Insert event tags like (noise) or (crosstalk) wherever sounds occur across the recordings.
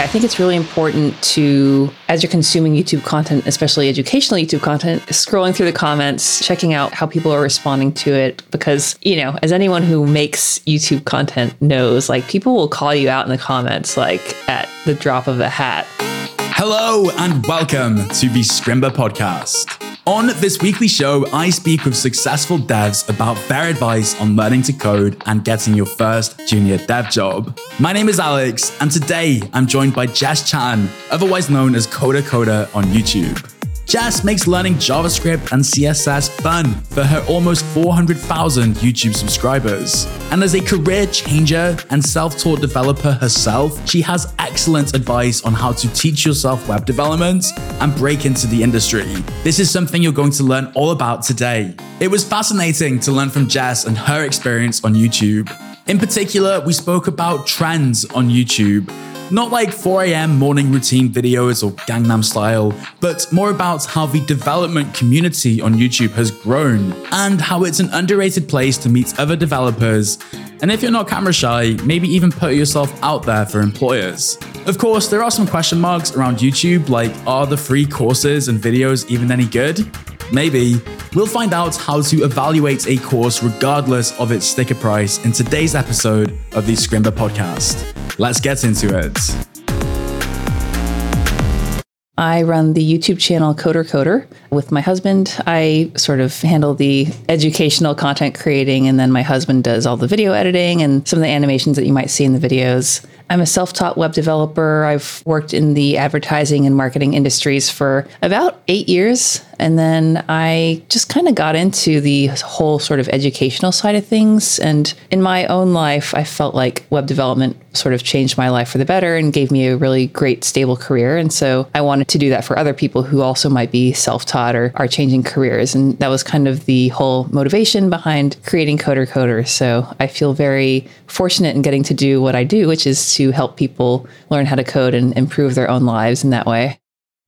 I think it's really important to, as you're consuming YouTube content, especially educational YouTube content, scrolling through the comments, checking out how people are responding to it. Because, you know, as anyone who makes YouTube content knows, like people will call you out in the comments, like at the drop of a hat. Hello and welcome to the Scrimba podcast. On this weekly show, I speak with successful devs about their advice on learning to code and getting your first junior dev job. My name is Alex, and today I'm joined by Jess Chan, otherwise known as Coder Coder on YouTube. Jess makes learning JavaScript and CSS fun for her almost 400,000 YouTube subscribers. And as a career changer and self taught developer herself, she has excellent advice on how to teach yourself web development and break into the industry. This is something you're going to learn all about today. It was fascinating to learn from Jess and her experience on YouTube. In particular, we spoke about trends on YouTube not like 4 a.m. morning routine videos or Gangnam Style, but more about how the development community on YouTube has grown and how it's an underrated place to meet other developers. And if you're not camera shy, maybe even put yourself out there for employers. Of course, there are some question marks around YouTube, like are the free courses and videos even any good? Maybe. We'll find out how to evaluate a course regardless of its sticker price in today's episode of the Scrimba podcast. Let's get into it. I run the YouTube channel Coder Coder with my husband. I sort of handle the educational content creating, and then my husband does all the video editing and some of the animations that you might see in the videos. I'm a self taught web developer. I've worked in the advertising and marketing industries for about eight years. And then I just kind of got into the whole sort of educational side of things. And in my own life, I felt like web development sort of changed my life for the better and gave me a really great, stable career. And so I wanted to do that for other people who also might be self taught or are changing careers. And that was kind of the whole motivation behind creating Coder Coder. So I feel very fortunate in getting to do what I do, which is to help people learn how to code and improve their own lives in that way.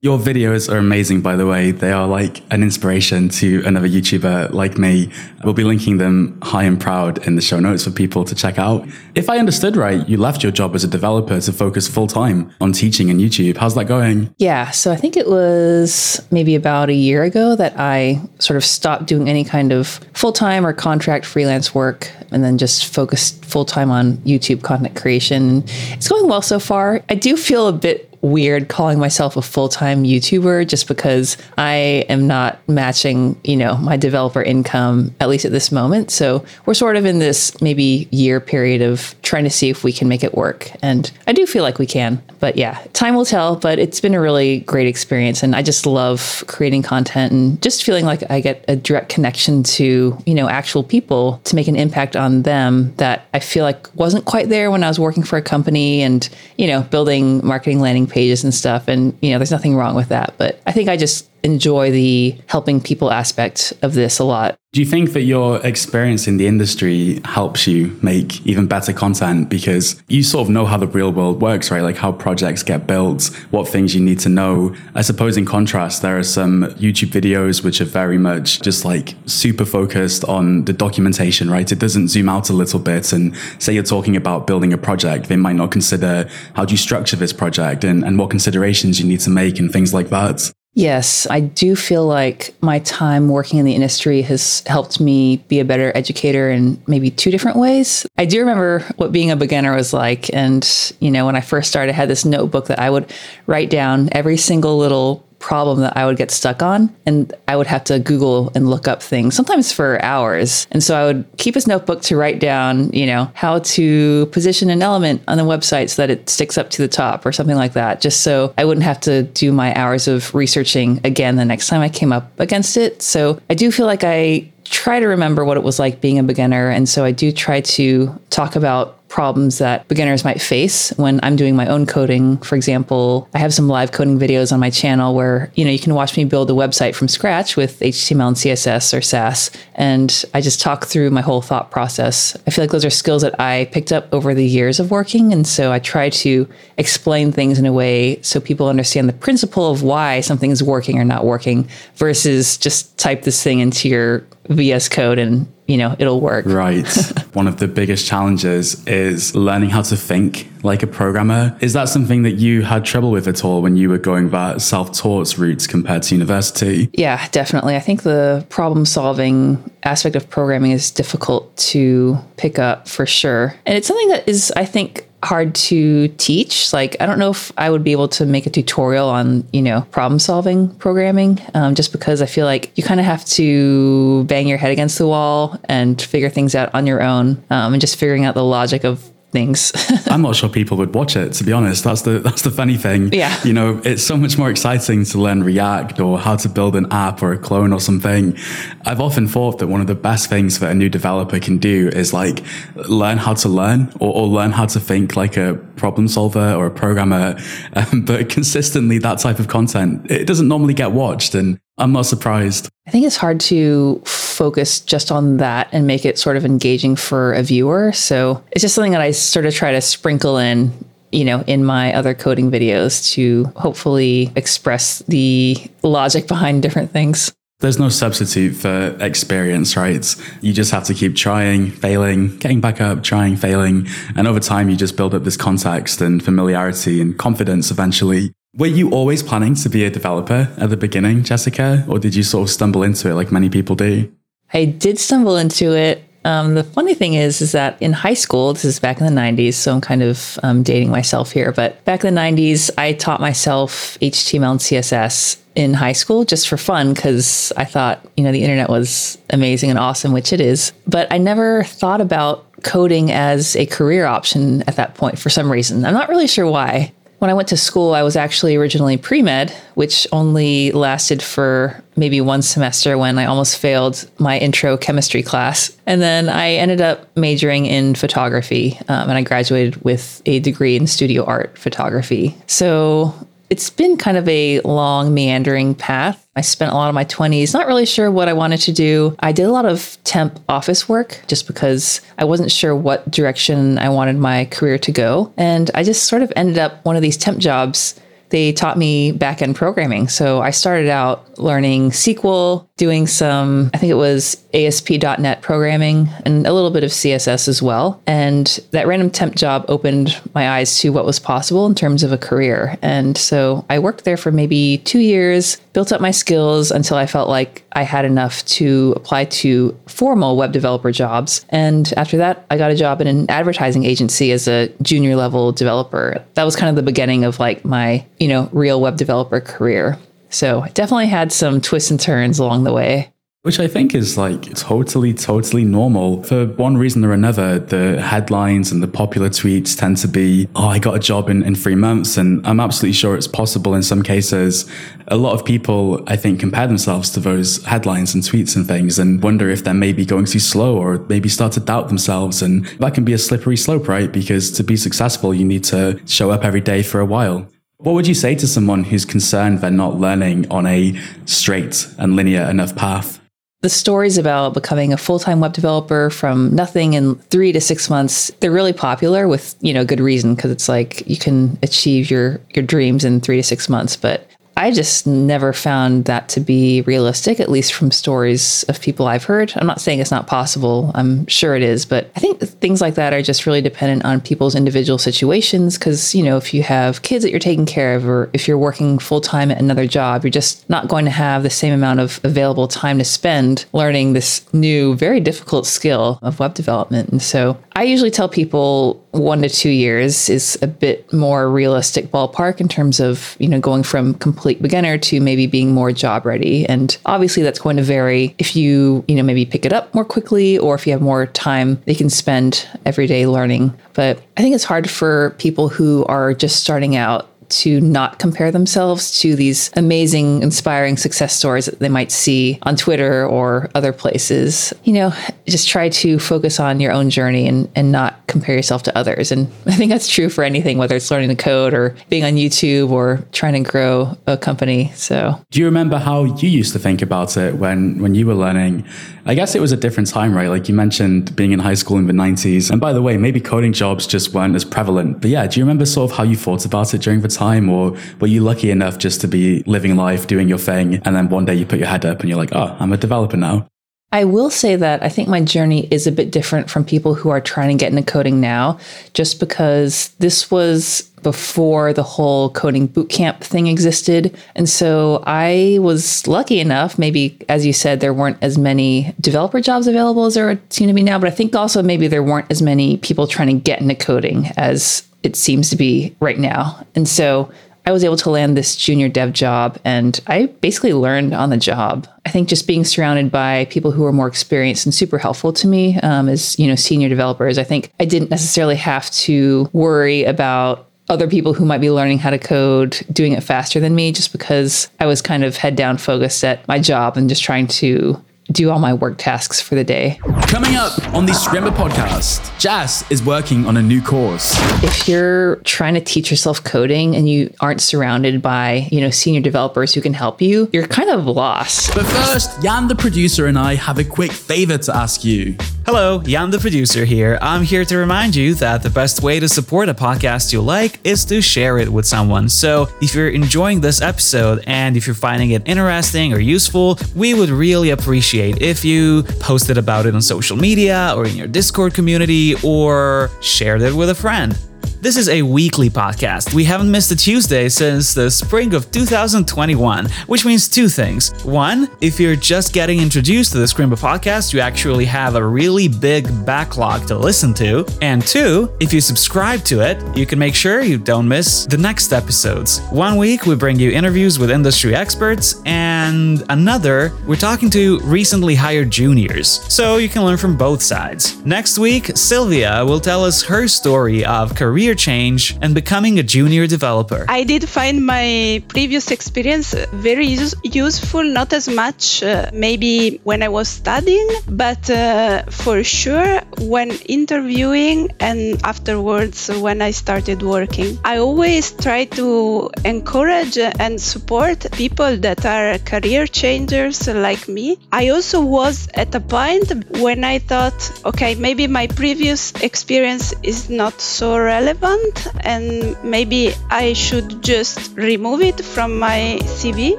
Your videos are amazing, by the way. They are like an inspiration to another YouTuber like me. We'll be linking them high and proud in the show notes for people to check out. If I understood right, you left your job as a developer to focus full time on teaching and YouTube. How's that going? Yeah. So I think it was maybe about a year ago that I sort of stopped doing any kind of full time or contract freelance work and then just focused full time on YouTube content creation. It's going well so far. I do feel a bit weird calling myself a full-time YouTuber just because I am not matching, you know, my developer income at least at this moment. So we're sort of in this maybe year period of trying to see if we can make it work. And I do feel like we can. But yeah, time will tell, but it's been a really great experience and I just love creating content and just feeling like I get a direct connection to, you know, actual people to make an impact on them that I feel like wasn't quite there when I was working for a company and, you know, building marketing landing pages and stuff. And, you know, there's nothing wrong with that. But I think I just enjoy the helping people aspect of this a lot. Do you think that your experience in the industry helps you make even better content because you sort of know how the real world works, right? Like how projects get built, what things you need to know. I suppose in contrast, there are some YouTube videos which are very much just like super focused on the documentation, right? It doesn't zoom out a little bit and say you're talking about building a project, they might not consider how do you structure this project and, and what considerations you need to make and things like that. Yes, I do feel like my time working in the industry has helped me be a better educator in maybe two different ways. I do remember what being a beginner was like. And, you know, when I first started, I had this notebook that I would write down every single little problem that I would get stuck on. And I would have to Google and look up things, sometimes for hours. And so I would keep this notebook to write down, you know, how to position an element on the website so that it sticks up to the top or something like that, just so I wouldn't have to do my hours of researching again the next time I came up against it. So I do feel like I try to remember what it was like being a beginner. And so I do try to talk about problems that beginners might face when I'm doing my own coding. For example, I have some live coding videos on my channel where, you know, you can watch me build a website from scratch with HTML and CSS or Sass. And I just talk through my whole thought process. I feel like those are skills that I picked up over the years of working. And so I try to explain things in a way so people understand the principle of why something is working or not working versus just type this thing into your VS Code and you know, it'll work. Right. (laughs) One of the biggest challenges is learning how to think like a programmer. Is that something that you had trouble with at all when you were going that self taught route compared to university? Yeah, definitely. I think the problem solving aspect of programming is difficult to pick up for sure. And it's something that is, I think, hard to teach. Like, I don't know if I would be able to make a tutorial on, you know, problem solving programming, um, just because I feel like you kind of have to bang your head against the wall and figure things out on your own um, and just figuring out the logic of things. (laughs) I'm not sure people would watch it. To be honest, that's the that's the funny thing. Yeah, you know, it's so much more exciting to learn React or how to build an app or a clone or something. I've often thought that one of the best things that a new developer can do is like learn how to learn or, or learn how to think like a problem solver or a programmer. (laughs) Um, but consistently, that type of content it doesn't normally get watched, and I'm not surprised. I think it's hard to focus just on that and make it sort of engaging for a viewer. So it's just something that I sort of try to sprinkle in, you know, in my other coding videos to hopefully express the logic behind different things. There's no substitute for experience, right? You just have to keep trying, failing, getting back up, trying, failing. And over time, you just build up this context and familiarity and confidence eventually. Were you always planning to be a developer at the beginning, Jessica? Or did you sort of stumble into it like many people do? I did stumble into it. Um, the funny thing is, is that in high school, this is back in the 90s, so I'm kind of um, dating myself here, but back in the 90s, I taught myself HTML and CSS in high school just for fun because I thought, you know, the internet was amazing and awesome, which it is. But I never thought about coding as a career option at that point for some reason. I'm not really sure why. When I went to school, I was actually originally pre med, which only lasted for maybe one semester when I almost failed my intro chemistry class. And then I ended up majoring in photography, um, and I graduated with a degree in studio art photography. So it's been kind of a long, meandering path. I spent a lot of my 20s not really sure what I wanted to do. I did a lot of temp office work just because I wasn't sure what direction I wanted my career to go. And I just sort of ended up one of these temp jobs they taught me back backend programming. So I started out learning SQL, doing some, I think it was ASP.NET programming and a little bit of CSS as well. And that random temp job opened my eyes to what was possible in terms of a career. And so I worked there for maybe two years, built up my skills until I felt like I had enough to apply to formal web developer jobs. And after that, I got a job in an advertising agency as a junior level developer. That was kind of the beginning of like my you know, real web developer career. So definitely had some twists and turns along the way. Which I think is like totally, totally normal. For one reason or another, the headlines and the popular tweets tend to be, oh, I got a job in, in three months. And I'm absolutely sure it's possible in some cases. A lot of people, I think, compare themselves to those headlines and tweets and things and wonder if they're maybe going too slow or maybe start to doubt themselves. And that can be a slippery slope, right? Because to be successful, you need to show up every day for a while. What would you say to someone who's concerned they're not learning on a straight and linear enough path? The stories about becoming a full-time web developer from nothing in 3 to 6 months, they're really popular with, you know, good reason because it's like you can achieve your your dreams in 3 to 6 months, but I just never found that to be realistic, at least from stories of people I've heard. I'm not saying it's not possible, I'm sure it is, but I think things like that are just really dependent on people's individual situations. Because, you know, if you have kids that you're taking care of, or if you're working full time at another job, you're just not going to have the same amount of available time to spend learning this new, very difficult skill of web development. And so I usually tell people one to two years is a bit more realistic ballpark in terms of, you know, going from complete beginner to maybe being more job ready. And obviously that's going to vary if you, you know, maybe pick it up more quickly or if you have more time they can spend every day learning. But I think it's hard for people who are just starting out to not compare themselves to these amazing, inspiring success stories that they might see on Twitter or other places. You know, just try to focus on your own journey and, and not compare yourself to others. And I think that's true for anything, whether it's learning to code or being on YouTube or trying to grow a company. So, do you remember how you used to think about it when, when you were learning? I guess it was a different time, right? Like you mentioned being in high school in the 90s. And by the way, maybe coding jobs just weren't as prevalent. But yeah, do you remember sort of how you thought about it during the time? Or were you lucky enough just to be living life, doing your thing? And then one day you put your head up and you're like, oh, I'm a developer now? I will say that I think my journey is a bit different from people who are trying to get into coding now, just because this was before the whole coding bootcamp thing existed. And so I was lucky enough, maybe, as you said, there weren't as many developer jobs available as there seem to be now, but I think also maybe there weren't as many people trying to get into coding as it seems to be right now. And so I was able to land this junior dev job and I basically learned on the job. I think just being surrounded by people who are more experienced and super helpful to me um, as, you know, senior developers, I think I didn't necessarily have to worry about other people who might be learning how to code doing it faster than me just because I was kind of head down focused at my job and just trying to do all my work tasks for the day. Coming up on the Scrimba podcast, Jess is working on a new course. If you're trying to teach yourself coding and you aren't surrounded by, you know, senior developers who can help you, you're kind of lost. But first, Jan the producer and I have a quick favor to ask you. Hello, Jan the producer here. I'm here to remind you that the best way to support a podcast you like is to share it with someone. So, if you're enjoying this episode and if you're finding it interesting or useful, we would really appreciate if you posted about it on social media or in your Discord community or shared it with a friend. This is a weekly podcast. We haven't missed a Tuesday since the spring of 2021, which means two things. One, if you're just getting introduced to the Scrimba podcast, you actually have a really big backlog to listen to. And two, if you subscribe to it, you can make sure you don't miss the next episodes. One week, we bring you interviews with industry experts, and another, we're talking to recently hired juniors, so you can learn from both sides. Next week, Sylvia will tell us her story of career career change and becoming a junior developer? I did find my previous experience very use- useful, not as much uh, maybe when I was studying, but uh, for sure when interviewing and afterwards when I started working. I always try to encourage and support people that are career changers like me. I also was at a point when I thought, okay, maybe my previous experience is not so relevant relevant and maybe I should just remove it from my CV,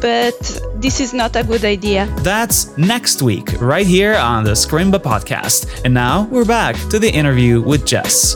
but this is not a good idea. That's next week, right here on the Scrimba podcast. And now we're back to the interview with Jess.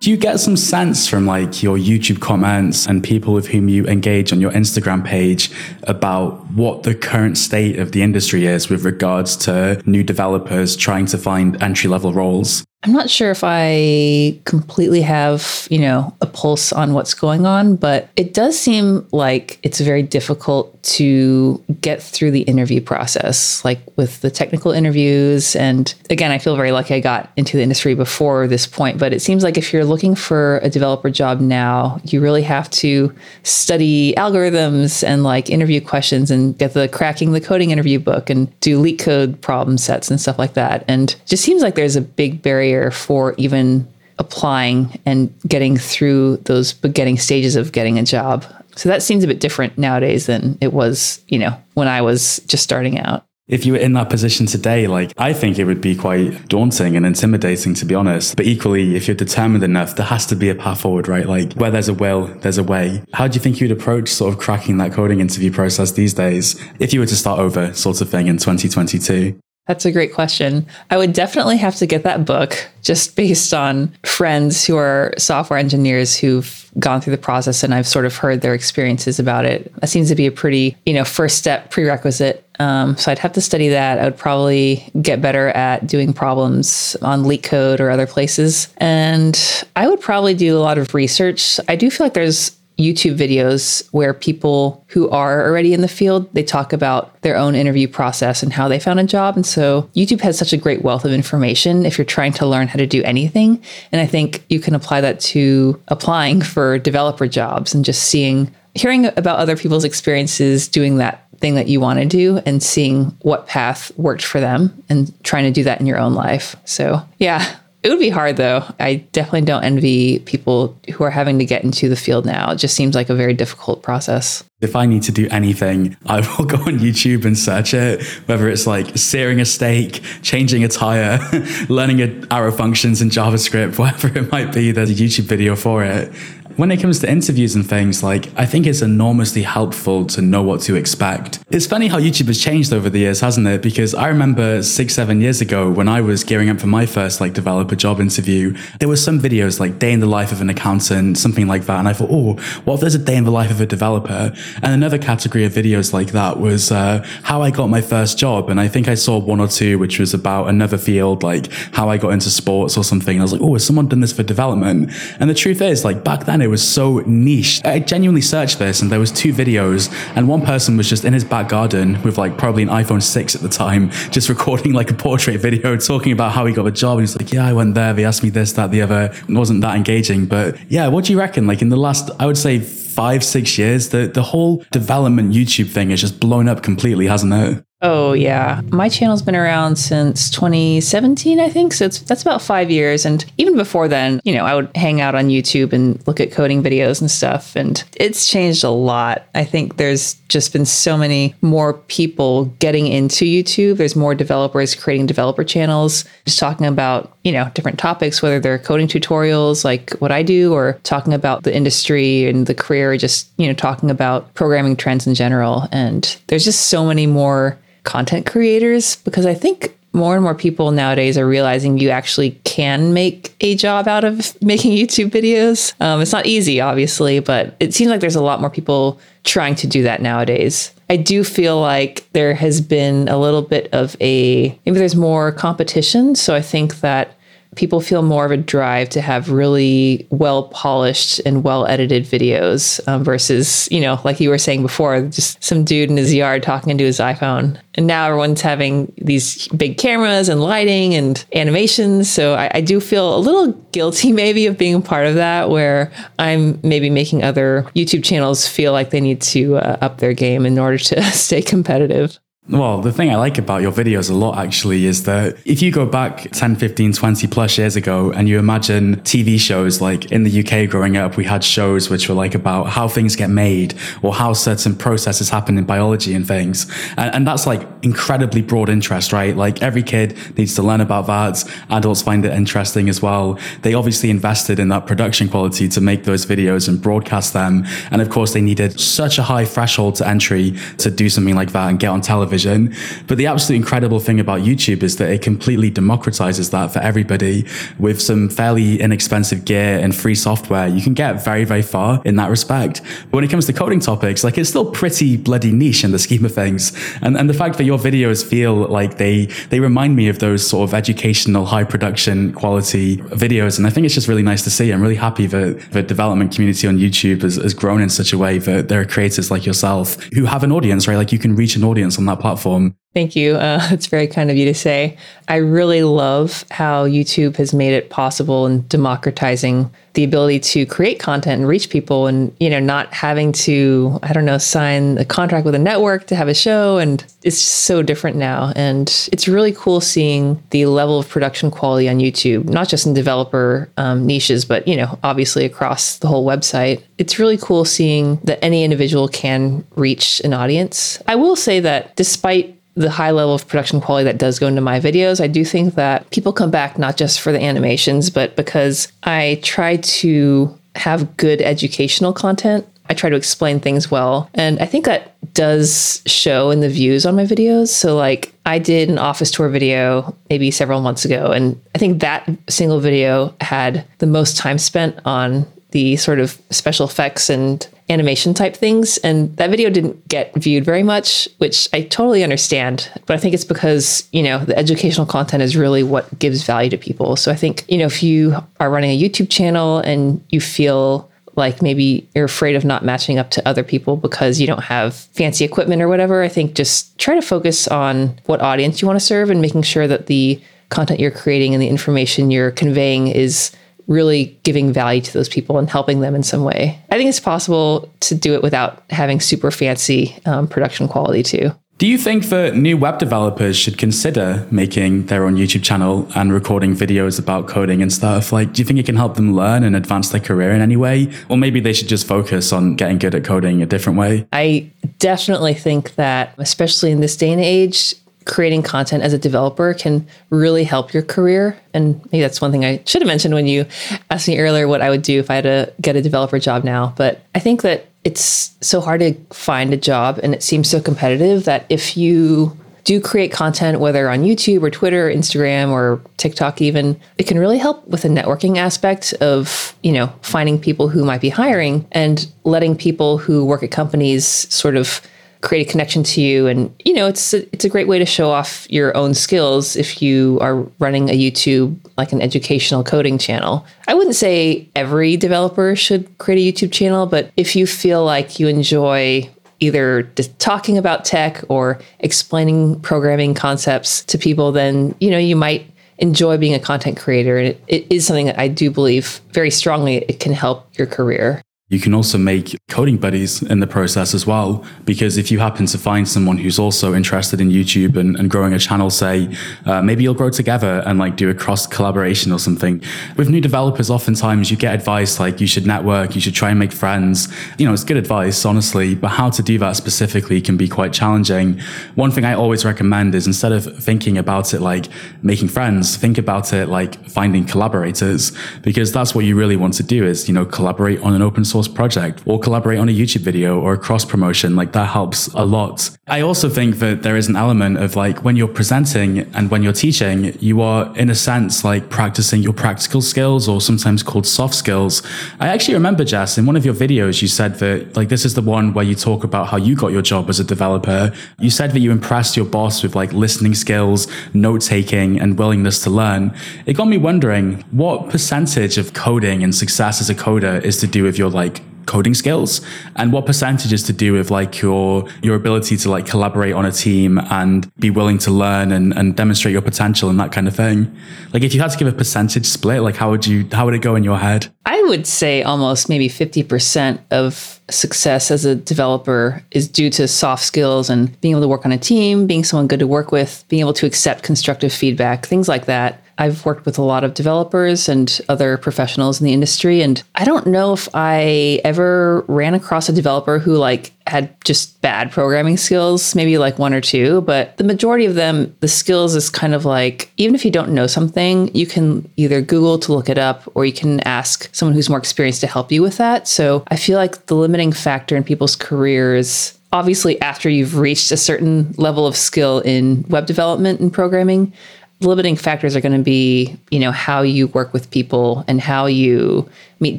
Do you get some sense from like your YouTube comments and people with whom you engage on your Instagram page about what the current state of the industry is with regards to new developers trying to find entry level roles? I'm not sure if I completely have, you know, a pulse on what's going on, but it does seem like it's very difficult to get through the interview process, like with the technical interviews. And again, I feel very lucky I got into the industry before this point, but it seems like if you're looking for a developer job now, you really have to study algorithms and like interview questions and get the cracking the coding interview book and do LeetCode problem sets and stuff like that. And just seems like there's a big barrier barrier for even applying and getting through those beginning stages of getting a job. So that seems a bit different nowadays than it was, you know, when I was just starting out. If you were in that position today, like I think it would be quite daunting and intimidating to be honest. But equally, if you're determined enough, there has to be a path forward, right? Like where there's a will, there's a way. How do you think you'd approach sort of cracking that coding interview process these days if you were to start over sort of thing in 2022? That's a great question. I would definitely have to get that book just based on friends who are software engineers who've gone through the process and I've sort of heard their experiences about it. That seems to be a pretty, you know, first step prerequisite. Um, so I'd have to study that. I would probably get better at doing problems on LeetCode or other places. And I would probably do a lot of research. I do feel like there's YouTube videos where people who are already in the field, they talk about their own interview process and how they found a job. And so YouTube has such a great wealth of information if you're trying to learn how to do anything. And I think you can apply that to applying for developer jobs and just seeing hearing about other people's experiences doing that thing that you want to do and seeing what path worked for them and trying to do that in your own life. So, yeah, it would be hard though. I definitely don't envy people who are having to get into the field now. It just seems like a very difficult process. If I need to do anything, I will go on YouTube and search it, whether it's like searing a steak, changing a tire, (laughs) learning arrow functions in JavaScript, (laughs) whatever it might be, there's a YouTube video for it. When it comes to interviews and things, like I think it's enormously helpful to know what to expect. It's funny how YouTube has changed over the years, hasn't it? Because I remember six, seven years ago when I was gearing up for my first like developer job interview, there were some videos like day in the life of an accountant, something like that. And I thought, oh, what if there's a day in the life of a developer? And another category of videos like that was uh, how I got my first job. And I think I saw one or two, which was about another field, like how I got into sports or something. And I was like, oh, has someone done this for development? And the truth is, like back then, it was so niche. I genuinely searched this, and there was two videos, and one person was just in his back garden with like probably an iPhone six at the time, (laughs) just recording like a portrait video, talking about how he got a job. And he's like, yeah, I went there. They asked me this, that, the other. It wasn't that engaging, but yeah. What do you reckon? Like in the last, I would say five, six years, the the whole development YouTube thing has just blown up completely, hasn't it? Oh yeah, my channel's been around since 2017, I think. So it's that's about five years. And even before then, you know, I would hang out on YouTube and look at coding videos and stuff. And it's changed a lot. I think there's just been so many more people getting into YouTube. There's more developers creating developer channels, just talking about you know different topics, whether they're coding tutorials like what I do, or talking about the industry and the career, just you know talking about programming trends in general. And there's just so many more content creators because I think more and more people nowadays are realizing you actually can make a job out of (laughs) making YouTube videos. Um, it's not easy, obviously, but it seems like there's a lot more people trying to do that nowadays. I do feel like there has been a little bit of a maybe there's more competition. So I think that people feel more of a drive to have really well polished and well edited videos um, versus, you know, like you were saying before, just some dude in his yard talking into his iPhone. And now everyone's having these big cameras and lighting and animations. So I, I do feel a little guilty (laughs) maybe of being a part of that, where I'm maybe making other YouTube channels feel like they need to uh, up their game in order to (laughs) stay competitive. Well, the thing I like about your videos a lot actually is that if you go back 10, 15, 20 plus years ago and you imagine TV shows like in the UK growing up, we had shows which were like about how things get made or how certain processes happen in biology and things. And, and that's like incredibly broad interest, right? Like every kid needs to learn about that. Adults find it interesting as well. They obviously invested in that production quality to make those videos and broadcast them. And of course, they needed such a high threshold to entry to do something like that and get on television television. But the absolute incredible thing about YouTube is that it completely democratizes that for everybody with some fairly inexpensive gear and free software. You can get very, very far in that respect. But when it comes to coding topics, like it's still pretty bloody niche in the scheme of things. And, and the fact that your videos feel like they, they remind me of those sort of educational, high production quality videos. And I think it's just really nice to see. I'm really happy that the development community on YouTube has, has grown in such a way that there are creators like yourself who have an audience, right? Like you can reach an audience on that platform. Thank you. Uh, (laughs) it's very kind of you to say. I really love how YouTube has made it possible and democratizing the ability to create content and reach people and, you know, not having to, I don't know, sign a contract with a network to have a show. And it's so different now. And it's really cool seeing the level of production quality on YouTube, not just in developer um, niches, but, you know, obviously across the whole website. It's really cool seeing that any individual can reach an audience. I will say that despite the high level of production quality that does go into my videos, I do think that people come back not just for the animations, but because I try to have good educational content. I try to explain things well. And I think that does show in the views on my videos. So, like, I did an office tour video maybe several months ago, and I think that single video had the most time spent on the sort of special effects and animation type things. And that video didn't get viewed very much, which I totally understand. But I think it's because, you know, the educational content is really what gives value to people. So I think, you know, if you are running a YouTube channel and you feel like maybe you're afraid of not matching up to other people because you don't have fancy equipment or whatever, I think just try to focus on what audience you want to serve and making sure that the content you're creating and the information you're conveying is really giving value to those people and helping them in some way. I think it's possible to do it without having super fancy um, production quality too. Do you think that new web developers should consider making their own YouTube channel and recording videos about coding and stuff? Like, do you think it can help them learn and advance their career in any way? Or maybe they should just focus on getting good at coding a different way? I definitely think that, especially in this day and age, creating content as a developer can really help your career. And maybe that's one thing I should have mentioned when you asked me earlier what I would do if I had to get a developer job now. But I think that it's so hard to find a job and it seems so competitive that if you do create content, whether on YouTube or Twitter, or Instagram or TikTok, even, it can really help with the networking aspect of, you know, finding people who might be hiring and letting people who work at companies sort of create a connection to you and you know it's a, it's a great way to show off your own skills if you are running a YouTube like an educational coding channel. I wouldn't say every developer should create a YouTube channel, but if you feel like you enjoy either talking about tech or explaining programming concepts to people, then you know you might enjoy being a content creator. And it, it is something that I do believe very strongly it can help your career. You can also make coding buddies in the process as well, because if you happen to find someone who's also interested in YouTube and, and growing a channel, say, uh, maybe you'll grow together and like do a cross collaboration or something. With new developers, oftentimes you get advice like you should network, you should try and make friends. You know, it's good advice, honestly, but how to do that specifically can be quite challenging. One thing I always recommend is instead of thinking about it like making friends, think about it like finding collaborators, because that's what you really want to do is, you know, collaborate on an open source source project or collaborate on a YouTube video or a cross promotion. Like that helps a lot. I also think that there is an element of like when you're presenting and when you're teaching, you are in a sense like practicing your practical skills or sometimes called soft skills. I actually remember, Jess, in one of your videos, you said that like this is the one where you talk about how you got your job as a developer. You said that you impressed your boss with like listening skills, note taking, and willingness to learn. It got me wondering what percentage of coding and success as a coder is to do with your like coding skills and what percentage is to do with like your your ability to like collaborate on a team and be willing to learn and, and demonstrate your potential and that kind of thing. Like if you had to give a percentage split like how would you how would it go in your head? I would say almost maybe 50% of success as a developer is due to soft skills and being able to work on a team being someone good to work with being able to accept constructive feedback things like that I've worked with a lot of developers and other professionals in the industry. And I don't know if I ever ran across a developer who like had just bad programming skills, maybe like one or two, but the majority of them, the skills is kind of like, even if you don't know something, you can either Google to look it up or you can ask someone who's more experienced to help you with that. So I feel like the limiting factor in people's careers obviously after you've reached a certain level of skill in web development and programming limiting factors are going to be, you know, how you work with people and how you meet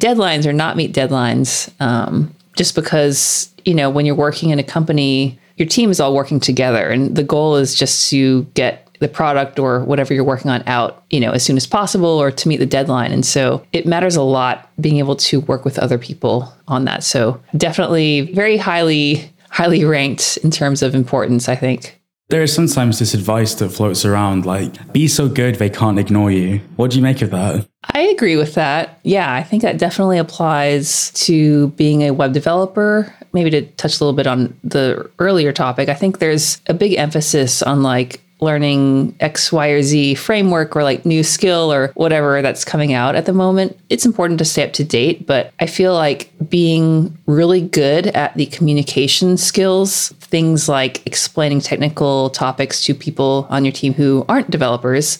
deadlines or not meet deadlines. Um, just because, you know, when you're working in a company, your team is all working together and the goal is just to get the product or whatever you're working on out, you know, as soon as possible or to meet the deadline. And so it matters a lot being able to work with other people on that. So definitely very highly highly ranked in terms of importance, I think. There is sometimes this advice that floats around like, be so good they can't ignore you. What do you make of that? I agree with that. Yeah, I think that definitely applies to being a web developer. Maybe to touch a little bit on the earlier topic, I think there's a big emphasis on like learning X, Y, or Z framework or like new skill or whatever that's coming out at the moment, it's important to stay up to date. But I feel like being really good at the communication skills, things like explaining technical topics to people on your team who aren't developers,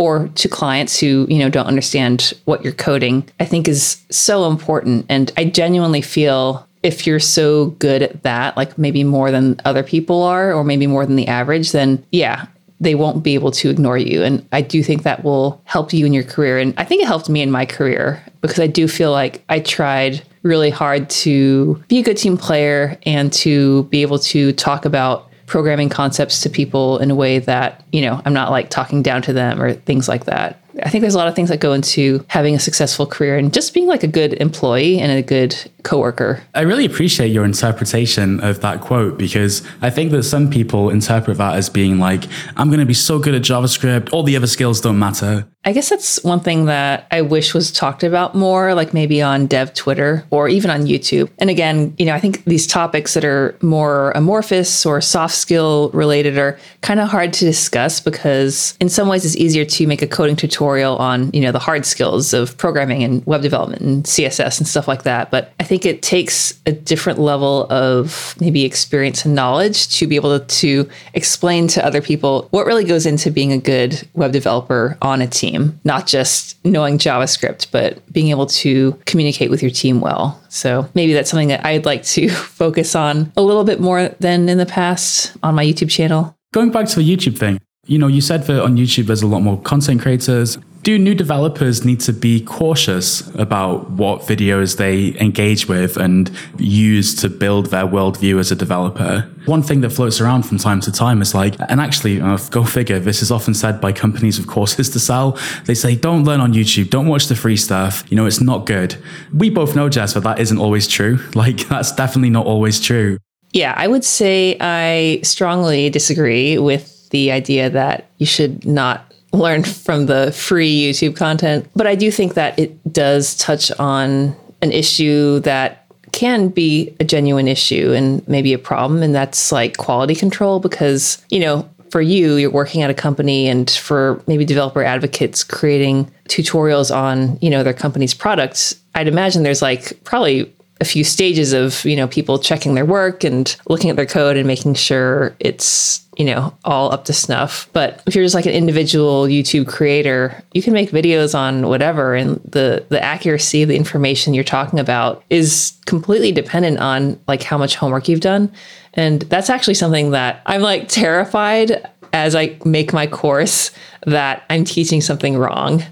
or to clients who you know don't understand what you're coding i think is so important and i genuinely feel if you're so good at that like maybe more than other people are or maybe more than the average then yeah they won't be able to ignore you. And I do think that will help you in your career. And I think it helped me in my career because I do feel like I tried really hard to be a good team player and to be able to talk about programming concepts to people in a way that, you know, I'm not like talking down to them or things like that. I think there's a lot of things that go into having a successful career and just being like a good employee and a good coworker. I really appreciate your interpretation of that quote because I think that some people interpret that as being like, I'm going to be so good at JavaScript, all the other skills don't matter. I guess that's one thing that I wish was talked about more, like maybe on dev Twitter or even on YouTube. And again, you know, I think these topics that are more amorphous or soft skill related are kind of hard to discuss because in some ways it's easier to make a coding tutorial on, you know, the hard skills of programming and web development and CSS and stuff like that. But I think it takes a different level of maybe experience and knowledge to be able to, to explain to other people what really goes into being a good web developer on a team, not just knowing JavaScript, but being able to communicate with your team well. So maybe that's something that I'd like to (laughs) focus on a little bit more than in the past on my YouTube channel. Going back to the YouTube thing, you know, you said that on YouTube there's a lot more content creators. Do new developers need to be cautious about what videos they engage with and use to build their worldview as a developer? One thing that floats around from time to time is like, and actually, uh, go figure, this is often said by companies with courses to sell. They say, don't learn on YouTube, don't watch the free stuff. You know, it's not good. We both know, Jess, that that isn't always true. (laughs) Like, that's definitely not always true. Yeah, I would say I strongly disagree with the idea that you should not learn from the free YouTube content. But I do think that it does touch on an issue that can be a genuine issue and maybe a problem. And that's like quality control because, you know, for you, you're working at a company and for maybe developer advocates creating tutorials on, you know, their company's products, I'd imagine there's like probably a few stages of you know people checking their work and looking at their code and making sure it's you know all up to snuff. But if you're just like an individual youtube creator you can make videos on whatever and the the accuracy of the information you're talking about is completely dependent on like how much homework you've done. And that's actually something that i'm like terrified as i make my course that i'm teaching something wrong.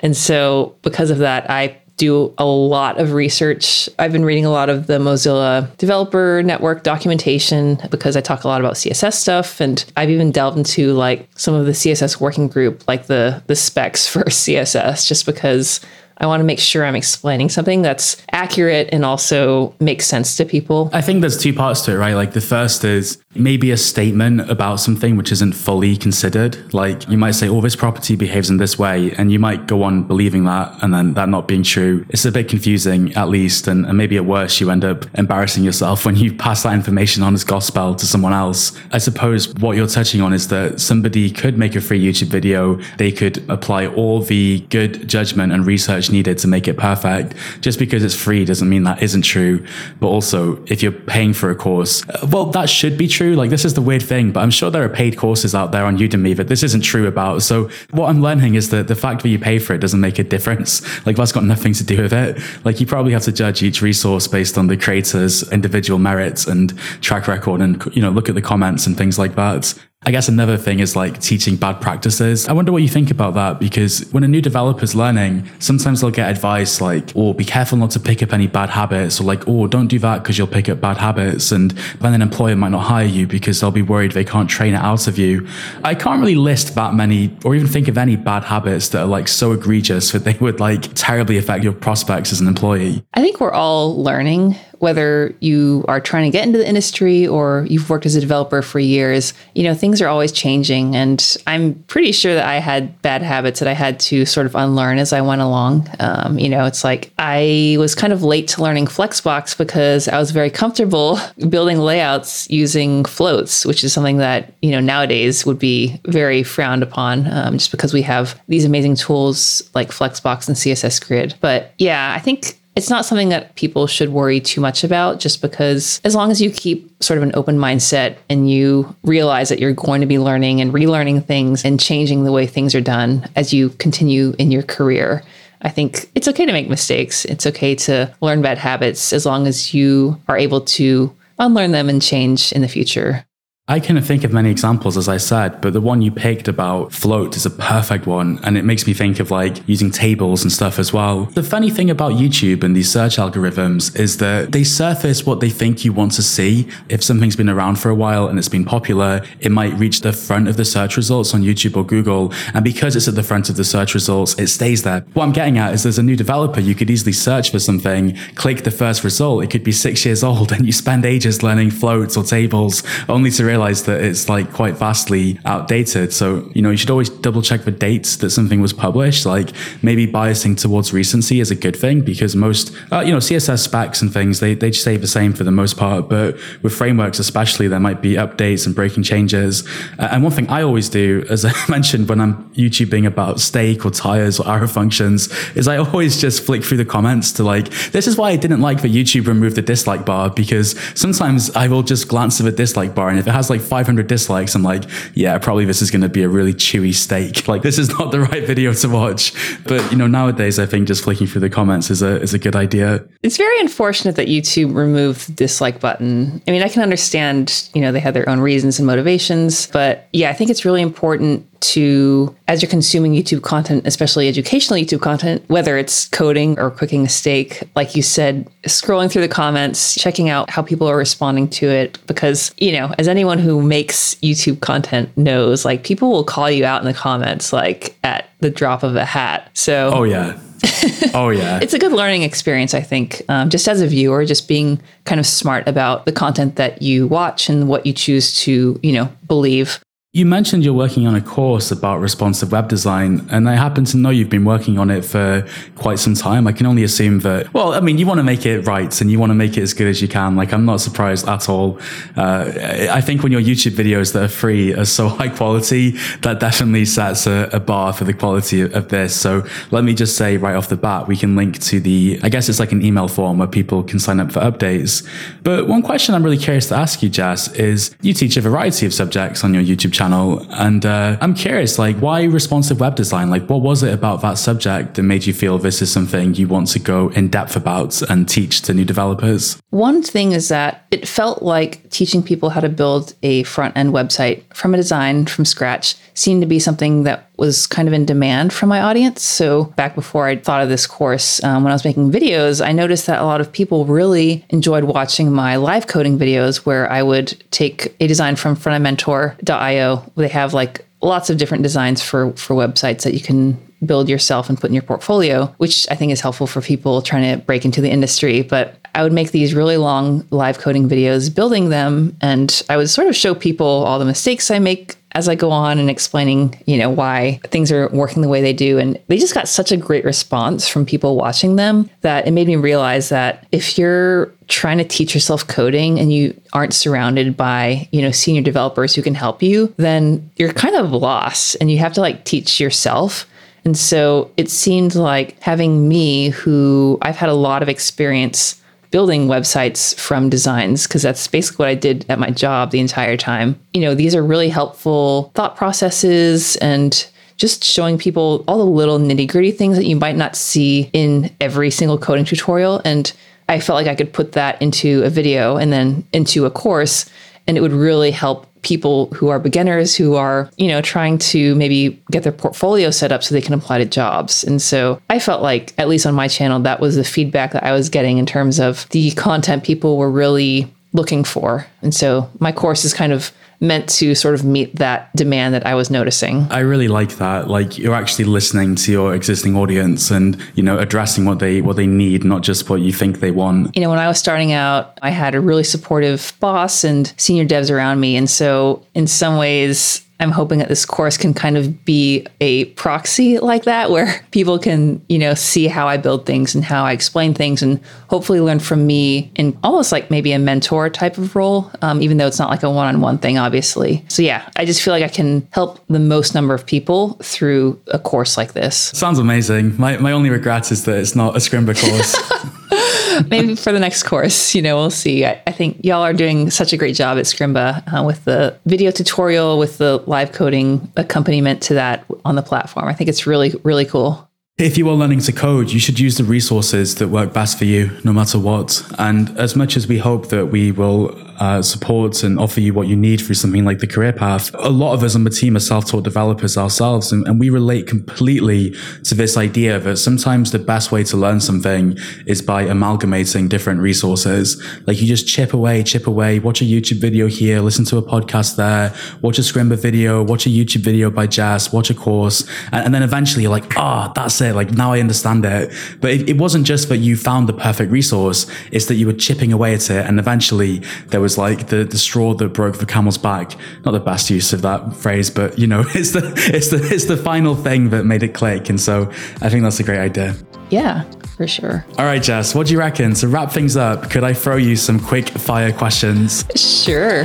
And so because of that i do a lot of research. I've been reading a lot of the Mozilla Developer Network documentation because I talk a lot about CSS stuff and I've even delved into like some of the CSS working group like the the specs for (laughs) CSS just because I want to make sure I'm explaining something that's accurate and also makes sense to people. I think there's two parts to it, right? Like the first is maybe a statement about something which isn't fully considered. Like you might say, oh, this property behaves in this way. And you might go on believing that and then that not being true. It's a bit confusing, at least. And, and maybe at worst, you end up embarrassing yourself when you pass that information on as gospel to someone else. I suppose what you're touching on is that somebody could make a free YouTube video. They could apply all the good judgment and research needed to make it perfect. Just because it's free doesn't mean that isn't true. But also, if you're paying for a course, uh, well, that should be true. Like, this is the weird thing, but I'm sure there are paid courses out there on Udemy that this isn't true about. So, what I'm learning is that the fact that you pay for it doesn't make a difference. Like, that's got nothing to do with it. Like, you probably have to judge each resource based on the creator's individual merits and track record and, you know, look at the comments and things like that. I guess another thing is like teaching bad practices. I wonder what you think about that because when a new developer's learning, sometimes they'll get advice like, oh, be careful not to pick up any bad habits, or like, oh, don't do that because you'll pick up bad habits. And then an employer might not hire you because they'll be worried they can't train it out of you. I can't really list that many or even think of any bad habits that are like so egregious that they would like terribly affect your prospects as an employee. I think we're all learning whether you are trying to get into the industry or you've worked as a developer for years, you know, things are always changing. And I'm pretty sure that I had bad habits that I had to sort of unlearn as I went along. Um, you know, it's like I was kind of late to learning Flexbox because I was very comfortable (laughs) building layouts using floats, which is something that, you know, nowadays would be very frowned upon um, just because we have these amazing tools like Flexbox and CSS Grid. But yeah, I think it's not something that people should worry too much about just because as long as you keep sort of an open mindset and you realize that you're going to be learning and relearning things and changing the way things are done as you continue in your career. I think it's okay to make mistakes. It's okay to learn bad habits as long as you are able to unlearn them and change in the future. I can think of many examples, as I said, but the one you picked about float is a perfect one. And it makes me think of like using tables and stuff as well. The funny thing about YouTube and these search algorithms is that they surface what they think you want to see. If something's been around for a while and it's been popular, it might reach the front of the search results on YouTube or Google. And because it's at the front of the search results, it stays there. What I'm getting at is there's a new developer. You could easily search for something, click the first result. It could be six years (laughs) old and you spend ages learning floats or tables only to realized that it's like quite vastly outdated. So, you know, you should always double check the dates that something was published. Like maybe biasing towards recency is a good thing because most, uh, you know, CSS specs and things, they, they stay the same for the most part. But with frameworks, especially, there might be updates and breaking changes. Uh, and one thing I always do, as (laughs) I mentioned when I'm YouTubing about steak or tires or arrow functions, is I always just flick through the comments to like, this is why I didn't like that YouTube removed the dislike bar because sometimes I will just glance at the dislike bar and if it has like 500 dislikes, I'm like, yeah, probably this is going to be a really chewy steak. (laughs) Like this is not the right video to watch. But you know, nowadays I think just flicking through the comments is a is a good idea. It's very unfortunate that YouTube removed the dislike button. I mean, I can understand, you know, they had their own reasons and motivations, but yeah, I think it's really important to, as you're consuming YouTube content, especially educational YouTube content, whether it's coding or cooking a steak, like you said, scrolling through the comments, checking out how people are responding to it. Because, you know, as anyone who makes YouTube content knows, like people will call you out in the comments, like at the drop of a hat. So, oh, yeah. (laughs) oh yeah it's a good learning experience i think um, just as a viewer just being kind of smart about the content that you watch and what you choose to you know believe you mentioned you're working on a course about responsive web design, and I happen to know you've been working on it for quite some time. I can only assume that, well, I mean, you want to make it right and you want to make it as good as you can. Like, I'm not surprised at all. Uh, I think when your YouTube videos that are free are so (laughs) high quality, that definitely sets a, a bar for the quality of, of this. So let me just say right off the bat, we can link to the, I guess it's like an email form where people can sign up for updates. But one question I'm really curious to ask you, Jess, is you teach a variety of subjects on your YouTube channel channel. And uh, I'm curious, like, why responsive web design? Like, what was it about that subject that made you feel this is something you want to go in depth about and teach to new developers? One thing is that it felt like teaching people how to build a front end website from a design from scratch seemed to be something that was kind of in demand from my audience. So, back before I thought of this course, um, when I was making videos, I noticed that a lot of people really enjoyed watching my live coding videos where I would take a design from frontendmentor.io. They have like lots of different designs for, for websites that you can build yourself and put in your portfolio, which I think is helpful for people trying to break into the industry. But I would make these really long live coding videos building them, and I would sort of show people all the mistakes I make as I go on and explaining, you know, why things are working the way they do. And they just got such a great response from people watching them that it made me realize that if you're trying to teach yourself coding and you aren't surrounded by, you know, senior developers who can help you, then you're kind of lost and you have to like teach yourself. And so it seemed like having me, who I've had a lot of experience building websites from designs because that's basically what I did at my job the entire time. You know, these are really helpful thought processes and just showing people all the little nitty gritty things that you might not see in every single coding tutorial. And I felt like I could put that into a video and then into a course, and it would really help people who are beginners who are, you know, trying to maybe get their portfolio set up so they can apply to jobs. And so I felt like, at least on my channel, that was the feedback that I was getting in terms of the content people were really looking for. And so my course is kind of meant to sort of meet that demand that I was noticing. I really like that. Like you're actually listening to your existing audience and, you know, addressing what they what they need, not just what you think they want. You know, when I was starting out, I had a really supportive boss and senior devs around me. And so in some ways I'm hoping that this course can kind of be a proxy like that, where (laughs) people can, you know, see how I build things and how I explain things and hopefully learn from me in almost like maybe a mentor type of role, um, even though it's not like a one on one thing, obviously. So, yeah, I just feel like I can help the most number of people through a course like this. Sounds amazing. My, my only regret is that it's not a Scrimba course. (laughs) maybe for the next course, you know, we'll see. I, I, think y'all are doing such a great job at Scrimba uh, with the video tutorial, with the live coding accompaniment to that on the platform. I think it's really, really cool. If you are learning to code, you should use the resources that work best for you, no matter what. And as much as we hope that we will uh, support and offer you what you need through something like the career path, a lot of us on the team are self-taught developers ourselves, and, and we relate completely to this idea that sometimes the best way to learn something is by amalgamating different resources. Like you just chip away, chip away, watch a YouTube video here, listen to a podcast there, watch a Scrimba video, watch a YouTube video by Jess, watch a course, and, and then eventually you're like, ah, oh, that's. Like now I understand it. But it, it wasn't just that you found the perfect resource; it's that you were chipping away at it, and eventually there was like the, the straw that broke the camel's back. Not the best use of that phrase, but you know, (laughs) it's the it's the it's the final thing that made it click. And so I think that's a great idea. Yeah, for sure. All right, Jess, what do you reckon? To wrap things up, could I throw you some quick fire questions? Sure.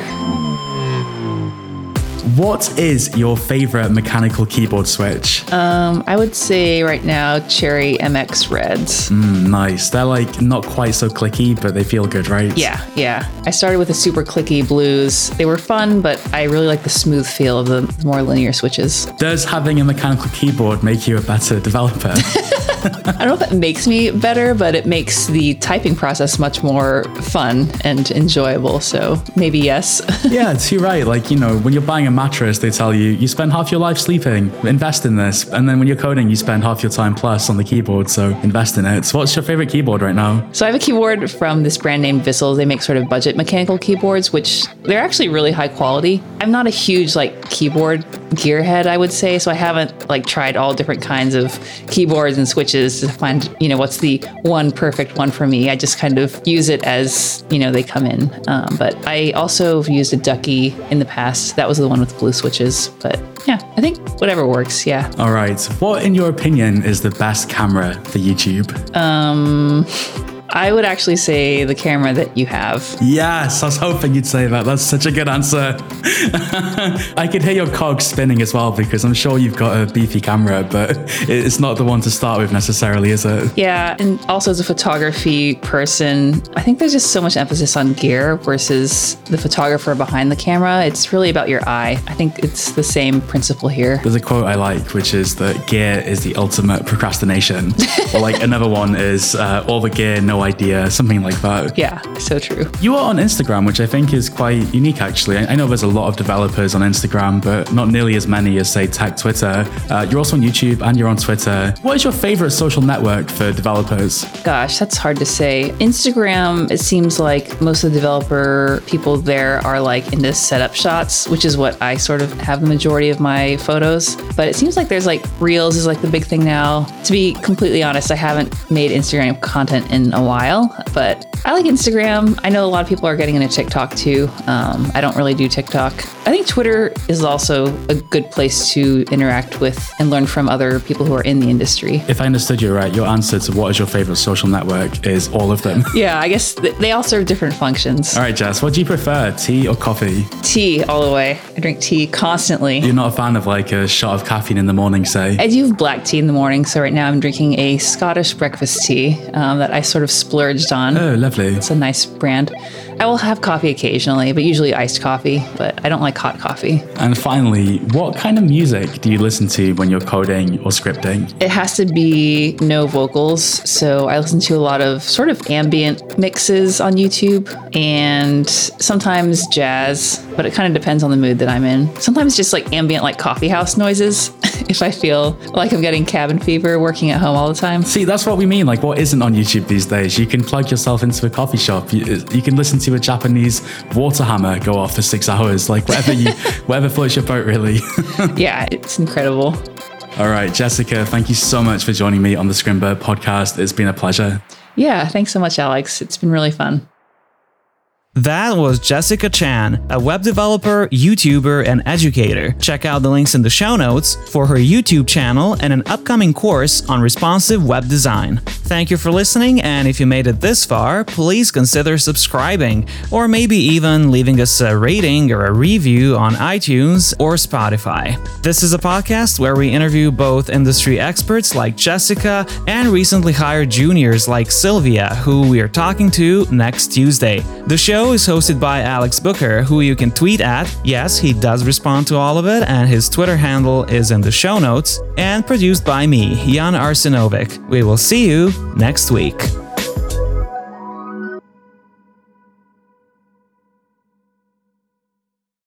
What is your favorite mechanical keyboard switch? Um, I would say right now Cherry MX Reds. Mm, nice. They're like not quite so clicky, but they feel good, right? Yeah, yeah. I started with the super clicky blues. They were fun, but I really like the smooth feel of the more linear switches. Does having a mechanical keyboard make you a better developer? (laughs) I don't know if it makes me better, but it makes the typing process much more fun and enjoyable. So maybe yes. (laughs) yeah, it's you're right. Like, you know, when you're buying a mattress, they tell you you spend half your life sleeping, invest in this. And then when you're coding, you spend half your time plus on the keyboard, so invest in it. So what's your favorite keyboard right now? So I have a keyboard from this brand named Vissel. They make sort of budget mechanical keyboards, which they're actually really high quality. I'm not a huge like keyboard gearhead, I would say, so I haven't like tried all different kinds of keyboards and switches to find, you know, what's the one perfect one for me. I just kind of use it as, you know, they come in. Um, but I also used a Ducky in the past. That was the one with blue switches. But yeah, I think whatever works. Yeah. All right. What, in your opinion, is the best camera for YouTube? Um, I would actually say the camera that you have. Yes, I was hoping you'd say that. That's such a good answer. (laughs) I could hear your cogs spinning as well because I'm sure you've got a beefy camera, but it's not the one to start with necessarily, is it? Yeah, and also as a photography person, I think there's just so much emphasis on gear versus the photographer behind the camera. It's really about your eye. I think it's the same principle here. There's a quote I like, which is that gear is the ultimate procrastination. (laughs) or like another one is uh, all the gear, no idea, something like that. Yeah, so true. You are on Instagram, which I think is quite unique actually. I know there's a lot of developers on Instagram, but not nearly as many as, say, Tech Twitter. Uh, you're also on YouTube and you're on Twitter. What is your favorite social network for developers? Gosh, that's hard to say. Instagram, it seems like most of the developer people there are like into setup shots, which is what I sort of have the majority of my photos. But it seems like there's like Reels is like the big thing now. To be completely honest, I haven't made Instagram content in a while, but I like Instagram. I know a lot of people are getting into TikTok too. Um, I don't really do TikTok. I think Twitter is also a good place to interact with and learn from other people who are in the industry. If I understood you right, your answer to what is your favorite social network is all of them. (laughs) Yeah, I guess th- they all serve different functions. All right, Jess, what do you prefer, tea or coffee? Tea all the way. I drink tea constantly. You're not a fan of like a shot of caffeine in the morning, say? I do have black tea in the morning, so right now I'm drinking a Scottish breakfast tea um, that I sort of splurged on. Oh, lovely. It's a nice brand. I will have coffee occasionally, but usually iced coffee, but I don't like hot coffee. And finally, what kind of music do you listen to when you're coding or scripting? It has to be no vocals, so I listen to a lot of sort of ambient mixes on YouTube and sometimes jazz, but it kind of depends on the mood that I'm in. Sometimes just like ambient, like coffee house noises (laughs) if I feel like I'm getting cabin fever working at home all the time. See, that's what we mean. Like, what isn't on YouTube these days? You can plug yourself into a coffee shop. You, you can listen to a Japanese water hammer go off for six hours. Like, whatever you, (laughs) whatever floats your boat, really. (laughs) yeah, it's incredible. All right, Jessica, thank you so much for joining me on the Scrimba podcast. It's been a pleasure. Yeah, thanks so much, Alex. It's been really fun. That was Jessica Chan, a web developer, YouTuber, and educator. Check out the links in the show notes for her YouTube channel and an upcoming course on responsive web design. Thank you for listening, and if you made it this far, please consider subscribing, or maybe even leaving us a rating or a review on iTunes or Spotify. This is a podcast where we interview both industry experts like Jessica and recently hired juniors like Sylvia, who we are talking to next Tuesday. The show is hosted by Alex Booker, who you can tweet at. Yes, he does respond to all of it, and his Twitter handle is in the show notes. And produced by me, Jan Arsenovic. We will see you next week.